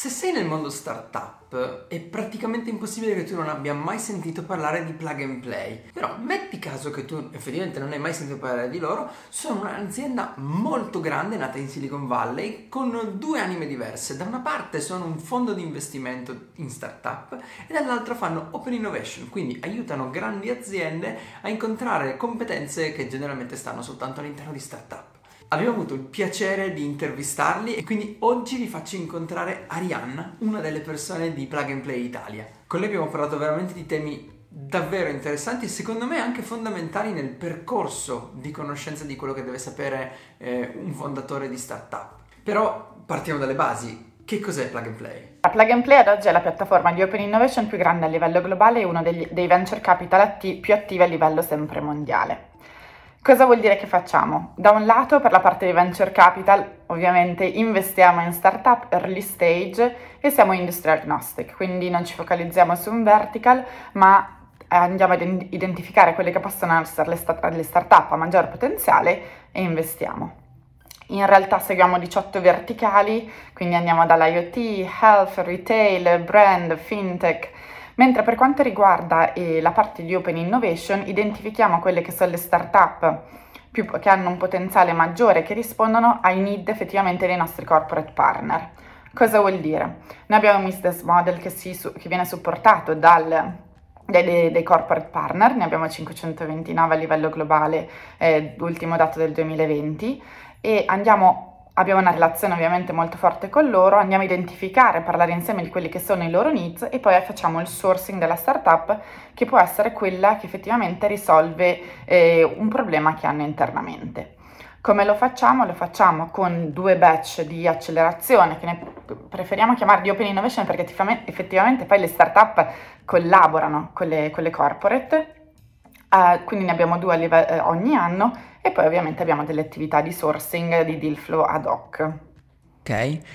Se sei nel mondo startup è praticamente impossibile che tu non abbia mai sentito parlare di plug and play. Però metti caso che tu effettivamente non hai mai sentito parlare di loro, sono un'azienda molto grande nata in Silicon Valley con due anime diverse. Da una parte sono un fondo di investimento in startup e dall'altra fanno open innovation, quindi aiutano grandi aziende a incontrare competenze che generalmente stanno soltanto all'interno di startup. Abbiamo avuto il piacere di intervistarli e quindi oggi vi faccio incontrare Arianna, una delle persone di Plug and Play Italia. Con lei abbiamo parlato veramente di temi davvero interessanti e secondo me anche fondamentali nel percorso di conoscenza di quello che deve sapere eh, un fondatore di startup. Però partiamo dalle basi. Che cos'è Plug and Play? La Plug and Play ad oggi è la piattaforma di Open Innovation più grande a livello globale e uno degli, dei venture capital atti, più attivi a livello sempre mondiale. Cosa vuol dire che facciamo? Da un lato, per la parte di venture capital, ovviamente investiamo in startup early stage e siamo industry agnostic, quindi non ci focalizziamo su un vertical, ma andiamo ad identificare quelle che possono essere le, start- le startup a maggior potenziale e investiamo. In realtà seguiamo 18 verticali, quindi andiamo dall'IoT, health, retail, brand, fintech, Mentre per quanto riguarda eh, la parte di Open Innovation, identifichiamo quelle che sono le start-up più, che hanno un potenziale maggiore, che rispondono ai need effettivamente dei nostri corporate partner. Cosa vuol dire? Noi abbiamo un business model che, si, che viene supportato dal, dei, dei, corporate partner, ne abbiamo 529 a livello globale, eh, ultimo dato del 2020, e andiamo abbiamo una relazione ovviamente molto forte con loro, andiamo a identificare, parlare insieme di quelli che sono i loro needs e poi facciamo il sourcing della startup che può essere quella che effettivamente risolve eh, un problema che hanno internamente. Come lo facciamo? Lo facciamo con due batch di accelerazione che ne preferiamo chiamare di Open Innovation perché effettivamente poi le startup collaborano con le, con le corporate, uh, quindi ne abbiamo due live- uh, ogni anno e poi ovviamente abbiamo delle attività di sourcing di deal flow ad hoc. Ok,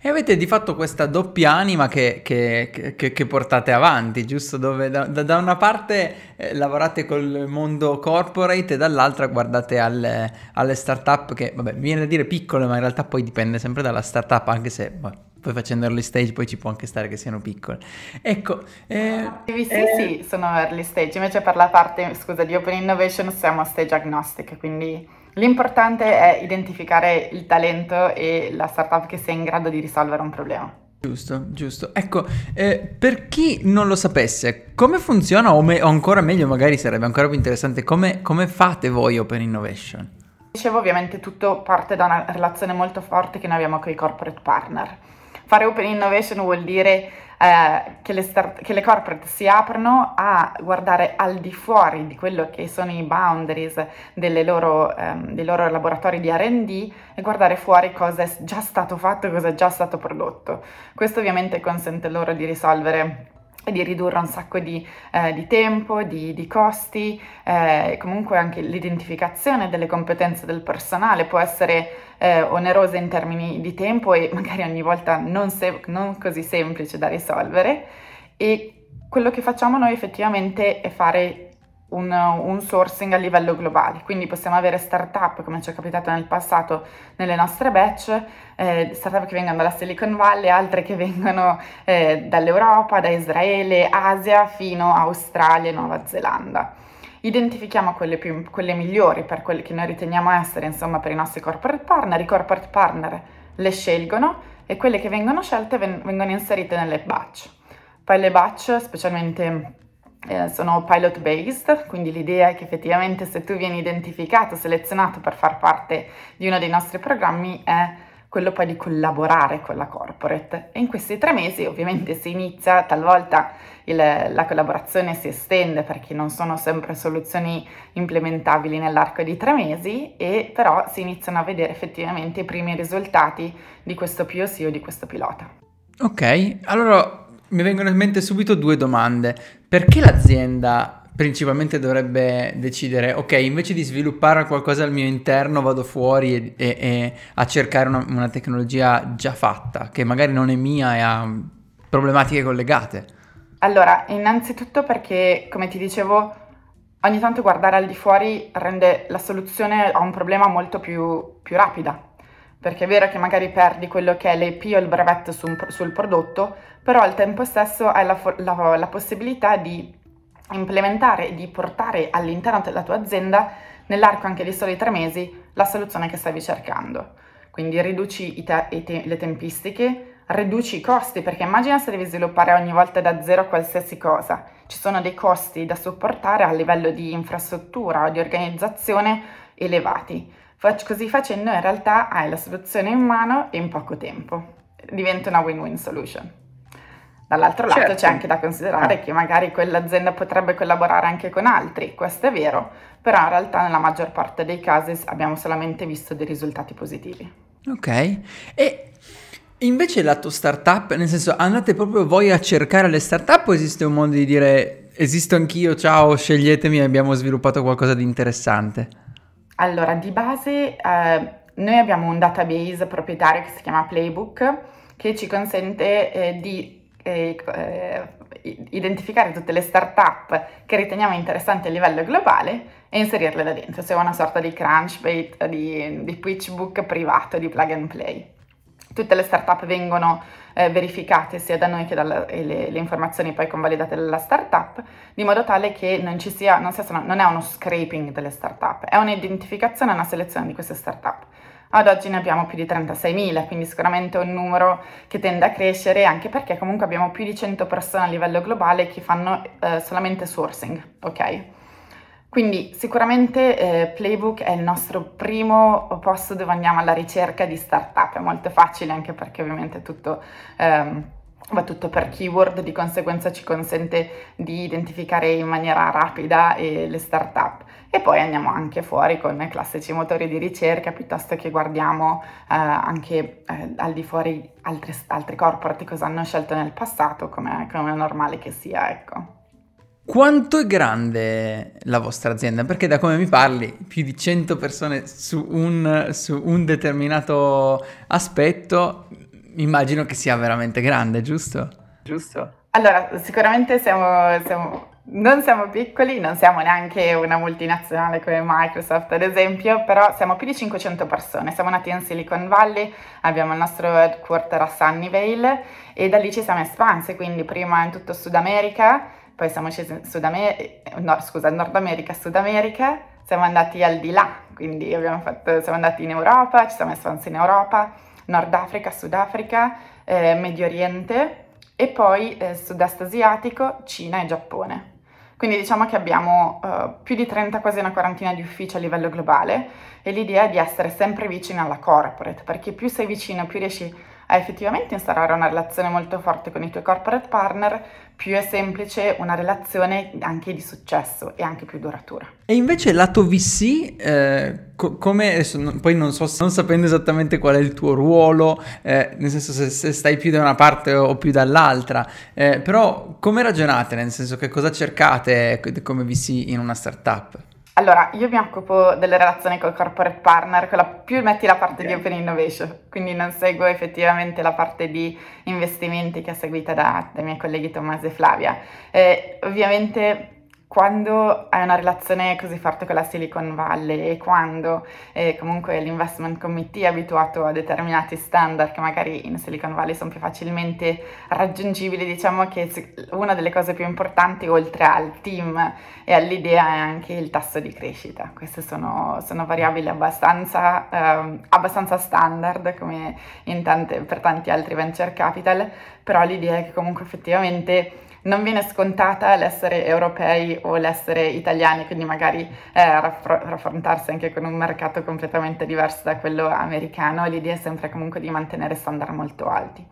e avete di fatto questa doppia anima che, che, che, che portate avanti, giusto? Dove da, da una parte eh, lavorate col mondo corporate e dall'altra guardate alle, alle start-up che, vabbè, viene da dire piccole, ma in realtà poi dipende sempre dalla startup, anche se boh, poi facendo early stage poi ci può anche stare che siano piccole. Ecco, eh, sì, eh, sì, sono early stage, invece per la parte, scusa, di open innovation siamo stage agnostic, quindi l'importante è identificare il talento e la startup che sia in grado di risolvere un problema. Giusto, giusto. Ecco, eh, per chi non lo sapesse, come funziona, o, me- o, ancora meglio, magari sarebbe ancora più interessante, come, come fate voi Open Innovation? Dicevo, ovviamente tutto parte da una relazione molto forte che noi abbiamo con i corporate partner. Fare open innovation vuol dire eh, che, le start- che, le corporate si aprono a guardare al di fuori di quello che sono i boundaries loro, ehm, dei loro laboratori di RD e guardare fuori cosa è già stato fatto cosa è già stato prodotto. Questo ovviamente consente loro di risolvere e di ridurre un sacco di, eh, di tempo, di, di costi, eh, comunque anche l'identificazione delle competenze del personale può essere eh, onerosa in termini di tempo e magari ogni volta non, se- non così semplice da risolvere. E quello che facciamo noi effettivamente è fare un, un, sourcing a livello globale, quindi possiamo avere startup come ci è capitato nel passato nelle nostre batch, eh, startup che vengono dalla Silicon Valley, altre che vengono eh, dall'Europa, da Israele, Asia fino a Australia e Nuova Zelanda. Identifichiamo quelle, più, quelle migliori per quelle che noi riteniamo essere insomma per i nostri corporate partner, i corporate partner le scelgono e quelle che vengono scelte ven- vengono inserite nelle batch. Poi le batch, specialmente eh, sono pilot based, quindi l'idea è che effettivamente se tu vieni identificato, selezionato per far parte di uno dei nostri programmi è quello poi di collaborare con la corporate e in questi tre mesi ovviamente si inizia, talvolta il, la collaborazione si estende perché non sono sempre soluzioni implementabili nell'arco di tre mesi e però si iniziano a vedere effettivamente i primi risultati di questo POC o di questo pilota. Ok, allora mi vengono in mente subito due domande. Perché l'azienda principalmente dovrebbe decidere, ok, invece di sviluppare qualcosa al mio interno vado fuori e, e, e a cercare una, una, tecnologia già fatta, che magari non è mia e ha problematiche collegate? Allora, innanzitutto perché, come ti dicevo, ogni tanto guardare al di fuori rende la soluzione a un problema molto più, più rapida perché è vero che magari perdi quello che è l'IP o il brevetto su sul prodotto, però al tempo stesso hai la, la, la possibilità di implementare e di portare all'interno della tua azienda, nell'arco anche di soli tre mesi, la soluzione che stavi cercando. Quindi riduci te- te- le tempistiche, riduci i costi, perché immagina se devi sviluppare ogni volta da zero qualsiasi cosa. Ci sono dei costi da supportare a livello di infrastruttura o di organizzazione elevati. Così facendo in realtà hai la soluzione in mano e in poco tempo. Diventa una win-win solution. Dall'altro lato certo. c'è anche da considerare che magari quell'azienda potrebbe collaborare anche con altri, questo è vero, però in realtà nella maggior parte dei casi abbiamo solamente visto dei risultati positivi. Ok, e invece lato startup, nel senso andate proprio voi a cercare le startup o esiste un modo di dire esisto anch'io, ciao, sceglietemi, abbiamo sviluppato qualcosa di interessante? Allora, di base eh, noi abbiamo un database proprietario che si chiama Playbook che ci consente eh, di eh, identificare tutte le start-up che riteniamo interessanti a livello globale e inserirle là dentro. Siamo una sorta di Crunchbait, di, di PitchBook privato di plug and play. Tutte le start-up vengono eh, verificate sia da noi che dalle le, le informazioni poi convalidate dalla start-up, di modo tale che non ci sia, non, sia, non è uno scraping delle start-up, è un'identificazione e una selezione di queste start-up. Ad oggi ne abbiamo più di 36.000, quindi sicuramente un numero che tende a crescere anche perché comunque abbiamo più di 100 persone a livello globale che fanno eh, solamente sourcing, ok? Quindi sicuramente eh, Playbook è il nostro primo posto dove andiamo alla ricerca di startup, è molto facile anche perché ovviamente tutto... Ehm, va tutto per keyword, di conseguenza ci consente di identificare in maniera rapida eh, le startup. E poi andiamo anche fuori con i classici motori di ricerca piuttosto che guardiamo eh, anche eh, al di fuori altri, altri corporate cosa hanno scelto nel passato, come è normale che sia, ecco. Quanto è grande la vostra azienda? Perché da come mi parli, più di 100 persone su un, su un determinato aspetto, immagino che sia veramente grande, giusto? Giusto. Allora, sicuramente siamo, siamo, non siamo piccoli, non siamo neanche una multinazionale come Microsoft ad esempio, però siamo più di 500 persone, siamo nati in Silicon Valley, abbiamo il nostro headquarter a Sunnyvale e da lì ci siamo espansi, quindi prima in tutto Sud America, poi siamo scesi in Sud America, no, scusa, Nord America, Sud America, siamo andati al di là, quindi fatto, siamo andati in Europa, ci siamo espansi in Europa, Nord Africa, Sudafrica, eh, Medio Oriente e poi eh, Sud-Est asiatico, Cina e Giappone. Quindi diciamo che abbiamo uh, più di 30, quasi una quarantina di uffici a livello globale e l'idea è di essere sempre vicino alla corporate, perché più sei vicino, più riesci a effettivamente instaurare una relazione molto forte con i tuoi corporate partner, più è semplice una relazione anche di successo e anche più duratura. E invece lato VC, eh, co- come poi non so, non sapendo esattamente qual è il tuo ruolo, eh, nel senso se, se, stai più da una parte o più dall'altra, eh, però come ragionate, nel senso che cosa cercate come VC in una startup? Allora, io mi occupo delle relazioni col corporate partner, quella più metti la parte okay. di open innovation, quindi non seguo effettivamente la parte di investimenti che è seguita da, dai miei colleghi Tommaso e Flavia. Eh, ovviamente quando hai una relazione così forte con la Silicon Valley e quando eh, comunque l'investment committee è abituato a determinati standard che magari in Silicon Valley sono più facilmente raggiungibili, diciamo che una delle cose più importanti oltre al team e all'idea è anche il tasso di crescita. Queste sono, sono variabili abbastanza, eh, abbastanza, standard come tante, per tanti altri venture capital, però l'idea è che comunque effettivamente non viene scontata l'essere europei o l'essere italiani, quindi magari eh, raffr- raffrontarsi anche con un mercato completamente diverso da quello americano, l'idea è sempre comunque di mantenere standard molto alti.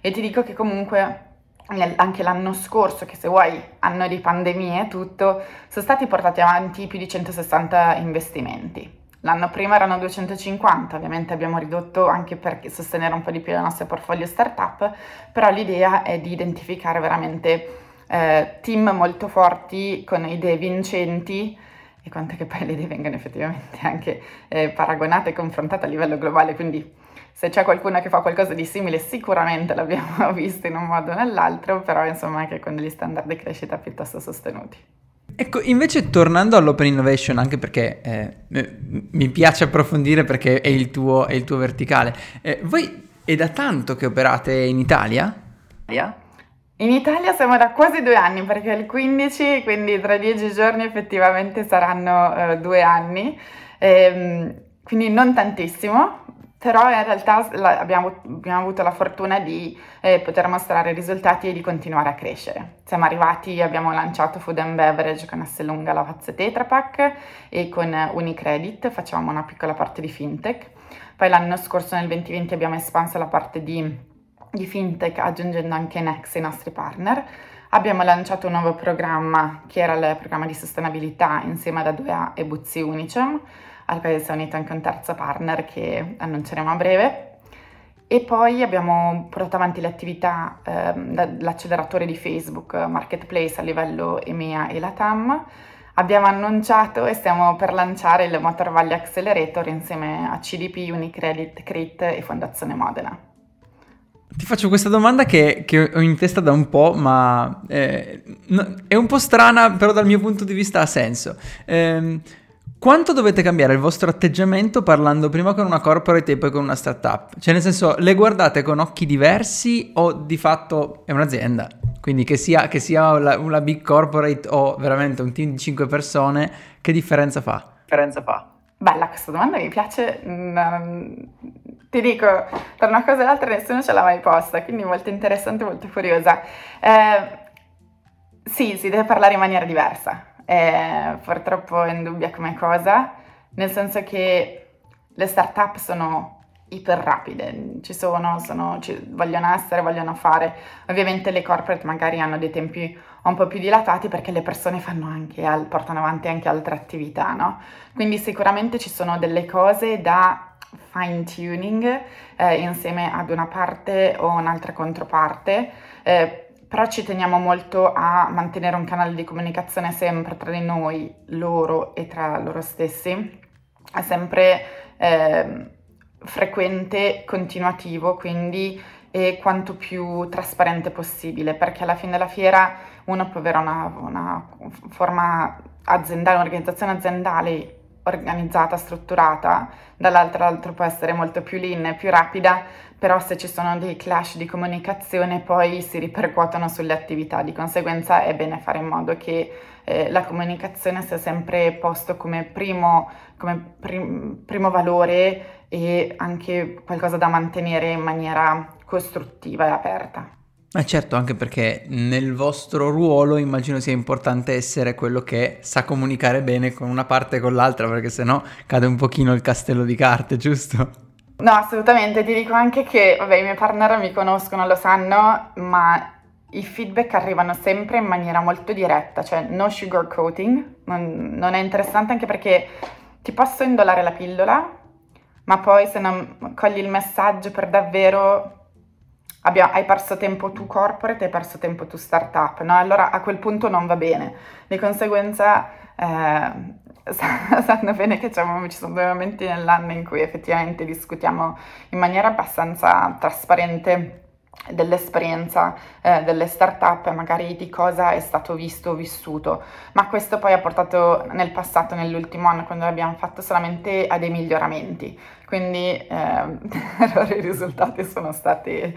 E ti dico che comunque anche l'anno scorso, che se vuoi anno di pandemia e tutto, sono stati portati avanti più di 160 investimenti. L'anno prima erano 250, ovviamente abbiamo ridotto anche per sostenere un po' di più le nostre portfolio startup, però l'idea è di identificare veramente eh, team molto forti con idee vincenti e quanto che poi le idee vengano effettivamente anche eh, paragonate e confrontate a livello globale, quindi se c'è qualcuno che fa qualcosa di simile sicuramente l'abbiamo visto in un modo o nell'altro, però insomma anche con degli standard di crescita piuttosto sostenuti. Ecco, invece tornando all'open innovation, anche perché eh, mi piace approfondire perché è il tuo, è il tuo verticale, eh, voi è da tanto che operate in Italia? In Italia siamo da quasi due anni perché il 15, quindi tra dieci giorni effettivamente saranno eh, due anni, ehm, quindi non tantissimo, però in realtà la, abbiamo, abbiamo, avuto la fortuna di eh, poter mostrare risultati e di continuare a crescere. Siamo arrivati, abbiamo lanciato Food and Beverage con Asselunga, Lavazza Tetra Pak e con Unicredit facciamo una piccola parte di fintech. Poi l'anno scorso nel 2020 abbiamo espanso la parte di, di fintech aggiungendo anche Nex ai nostri partner. Abbiamo lanciato un nuovo programma che era il programma di sostenibilità insieme ad A2A e Buzzi Unicem al si è unito anche un terzo partner che annunceremo a breve. E poi abbiamo portato avanti le attività eh, dell'acceleratore di Facebook Marketplace a livello EMEA e LATAM. Abbiamo annunciato e stiamo per lanciare il Motor Valley Accelerator insieme a CDP, Unicredit, Crit e Fondazione Modena. Ti faccio questa domanda che, che, ho in testa da un po', ma eh, no, è un po' strana, però dal mio punto di vista ha senso. Eh, quanto dovete cambiare il vostro atteggiamento parlando prima con una corporate e poi con una startup? Cioè, nel senso, le guardate con occhi diversi o di fatto è un'azienda? Quindi che sia, che sia una, una big corporate o veramente un team di 5 persone, che differenza fa? Differenza fa? Bella questa domanda, mi piace. Mm, ti dico, per una cosa o l'altra nessuno ce l'ha mai posta, quindi molto interessante, molto curiosa. Eh, sì, si deve parlare in maniera diversa è purtroppo indubbia come cosa, nel senso che le start-up sono iper rapide, ci sono, sono ci, vogliono essere, vogliono fare. Ovviamente le corporate magari hanno dei tempi un po' più dilatati perché le persone al, portano avanti anche altre attività, no? Quindi sicuramente ci sono delle cose da fine tuning eh, insieme ad una parte o un'altra controparte. Eh, però ci teniamo molto a mantenere un canale di comunicazione sempre tra di noi, loro e tra loro stessi, è sempre eh, frequente, continuativo, quindi e quanto più trasparente possibile, perché alla fine della fiera uno può avere una, una forma aziendale, un'organizzazione aziendale organizzata, strutturata, dall'altro l'altro può essere molto più lean, più rapida, però se ci sono dei clash di comunicazione poi si ripercuotono sulle attività, di conseguenza è bene fare in modo che eh, la comunicazione sia sempre posto come primo, come prim- primo valore e anche qualcosa da mantenere in maniera costruttiva e aperta. Ma certo, anche perché nel vostro ruolo immagino sia importante essere quello che sa comunicare bene con una parte e con l'altra, perché sennò cade un pochino il castello di carte, giusto? No, assolutamente, ti dico anche che, vabbè, i miei partner mi conoscono, lo sanno, ma i feedback arrivano sempre in maniera molto diretta, cioè no sugarcoating, non, non è interessante anche perché ti posso indolare la pillola, ma poi se non cogli il messaggio per davvero Abbiamo, hai perso tempo tu corporate, hai perso tempo tu startup, no? Allora a quel punto non va bene. Di conseguenza eh, sanno bene che ci sono due momenti nell'anno in cui effettivamente discutiamo in maniera abbastanza trasparente dell'esperienza eh, delle start-up, magari di cosa è stato visto o vissuto, ma questo poi ha portato nel passato, nell'ultimo anno, quando l'abbiamo fatto solamente a dei miglioramenti, quindi eh, i risultati sono stati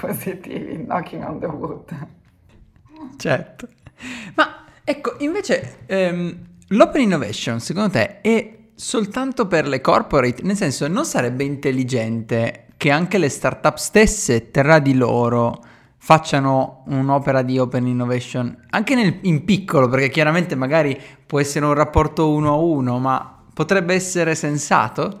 positivi, knocking on the wood. Certo, ma ecco, invece ehm, l'open innovation secondo te è soltanto per le corporate, nel senso non sarebbe intelligente che anche le startup stesse tra di loro facciano un'opera di open innovation anche nel, in piccolo, perché chiaramente magari può essere un rapporto uno a uno, ma potrebbe essere sensato?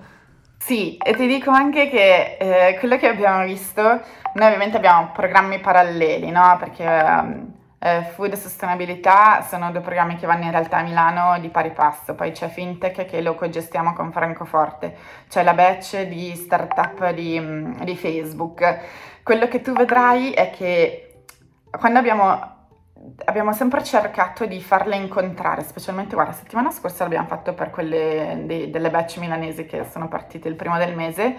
Sì, e ti dico anche che eh, quello che abbiamo visto, noi ovviamente abbiamo programmi paralleli, no? Perché um, eh, food e sostenibilità sono due programmi che vanno in realtà a Milano di pari passo, poi c'è FinTech che lo co-gestiamo con Francoforte, c'è la batch di startup di, mm, di Facebook. Quello che tu vedrai è che quando abbiamo abbiamo sempre cercato di farle incontrare, specialmente, guarda, settimana scorsa l'abbiamo fatto per quelle di, delle batch milanesi che sono partite il primo del mese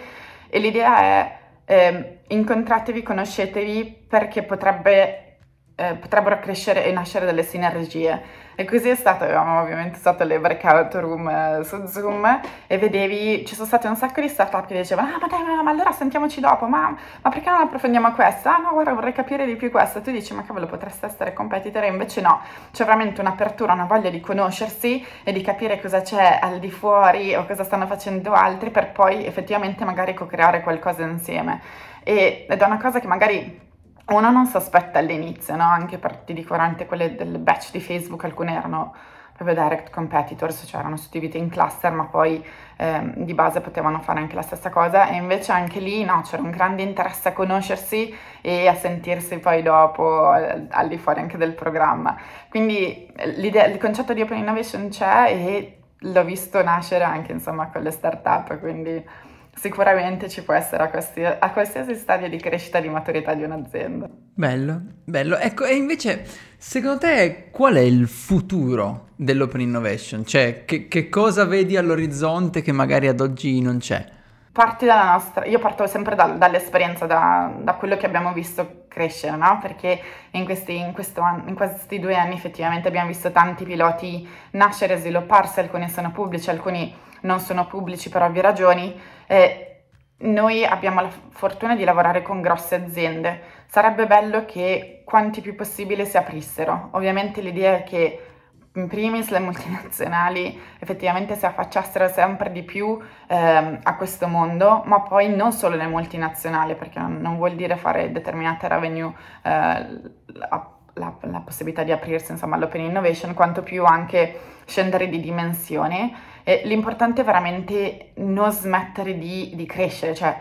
e l'idea è eh, incontratevi, conoscetevi perché potrebbe eh, potrebbero crescere e nascere delle sinergie. E così è stato, avevamo ovviamente usato le breakout room eh, su Zoom e vedevi, ci sono state un sacco di startup che dicevano, ah ma dai, ma, ma allora sentiamoci dopo, ma, ma, perché non approfondiamo questo? Ah no, guarda, vorrei capire di più questo. tu dici, ma cavolo, potreste essere competitor? E invece no, c'è veramente un'apertura, una voglia di conoscersi e di capire cosa c'è al di fuori o cosa stanno facendo altri per poi effettivamente magari co-creare qualcosa insieme. E, ed è una cosa che magari uno non si aspetta all'inizio, no? Anche per, ti dico, durante quelle del batch di Facebook, alcune erano proprio direct competitors, cioè erano suddivise in cluster, ma poi eh, di base potevano fare anche la stessa cosa e invece anche lì no, c'era un grande interesse a conoscersi e a sentirsi poi dopo eh, al di fuori anche del programma. Quindi il concetto di Open Innovation c'è e l'ho visto nascere anche insomma con le startup, quindi sicuramente ci può essere a, questi, a, qualsiasi stadio di crescita di maturità di un'azienda. Bello, bello. Ecco, e invece, secondo te qual è il futuro dell'open innovation? Cioè, che, che cosa vedi all'orizzonte che magari ad oggi non c'è? Parti dalla nostra, io parto sempre da, dall'esperienza, da, da, quello che abbiamo visto crescere, no? Perché in questi, in, anno, in questi, due anni effettivamente abbiamo visto tanti piloti nascere e svilupparsi, alcuni sono pubblici, alcuni non sono pubblici per ovvie ragioni. Eh, noi abbiamo la fortuna di lavorare con grosse aziende. Sarebbe bello che quanti più possibile si aprissero. Ovviamente l'idea è che in primis le multinazionali effettivamente si affacciassero sempre di più ehm, a questo mondo, ma poi non solo le multinazionali, perché non vuol dire fare determinate revenue, eh, la, la, possibilità di aprirsi insomma, all'open innovation, quanto più anche scendere di dimensione. E l'importante è veramente non smettere di, di crescere, cioè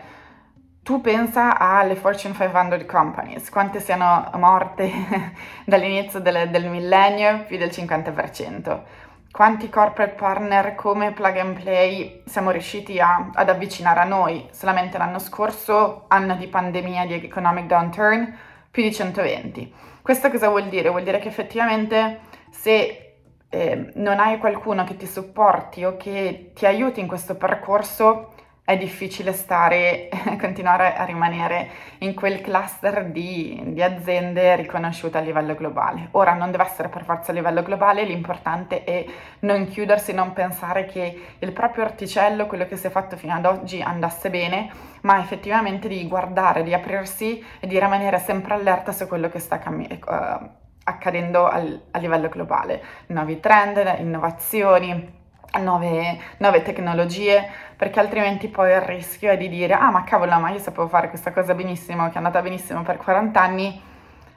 tu pensa alle Fortune 500 companies, quante siano morte dall'inizio del, del, millennio, più del 50%. Quanti corporate partner come Plug and Play siamo riusciti a, ad avvicinare a noi solamente l'anno scorso, anno di pandemia, di economic downturn, più di 120. Questo cosa vuol dire? Vuol dire che effettivamente se eh, non hai qualcuno che ti supporti o che ti aiuti in questo percorso, è difficile stare, continuare a rimanere in quel cluster di, di, aziende riconosciute a livello globale. Ora non deve essere per forza a livello globale, l'importante è non chiudersi, non pensare che il proprio orticello, quello che si è fatto fino ad oggi, andasse bene, ma effettivamente di guardare, di aprirsi e di rimanere sempre allerta su quello che sta camminando. Uh, accadendo al, a livello globale, nuovi trend, innovazioni, nuove, nuove, tecnologie, perché altrimenti poi il rischio è di dire, ah ma cavolo, ma io sapevo fare questa cosa benissimo, che è andata benissimo per 40 anni,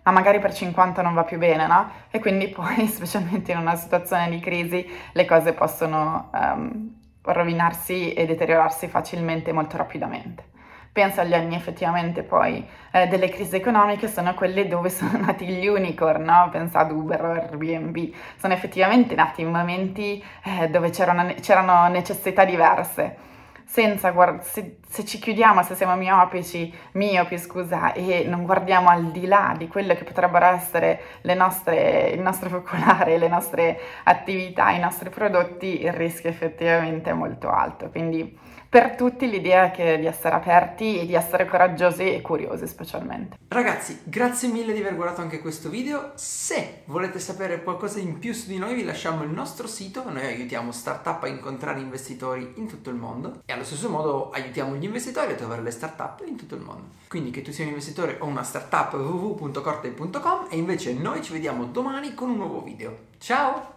ma magari per 50 non va più bene, no? E quindi poi, specialmente in una situazione di crisi, le cose possono um, rovinarsi e deteriorarsi facilmente molto rapidamente penso agli anni effettivamente poi eh, delle crisi economiche, sono quelle dove sono nati gli unicorn, no? pensa ad Uber o Airbnb, sono effettivamente nati in momenti eh, dove c'erano, c'erano, necessità diverse. Senza guard- se, se, ci chiudiamo, se siamo miopici, miopi, scusa, e non guardiamo al di là di quelle che potrebbero essere nostre, il nostro focolare, le nostre attività, i nostri prodotti, il rischio effettivamente è molto alto. Quindi per tutti l'idea è di essere aperti e di essere coraggiosi e curiosi specialmente. Ragazzi, grazie mille di aver guardato anche questo video. Se volete sapere qualcosa in più su di noi vi lasciamo il nostro sito, noi aiutiamo startup a incontrare investitori in tutto il mondo e allo stesso modo aiutiamo gli investitori a trovare le startup in tutto il mondo. Quindi che tu sia un investitore o una startup www.cortei.com e invece noi ci vediamo domani con un nuovo video. Ciao!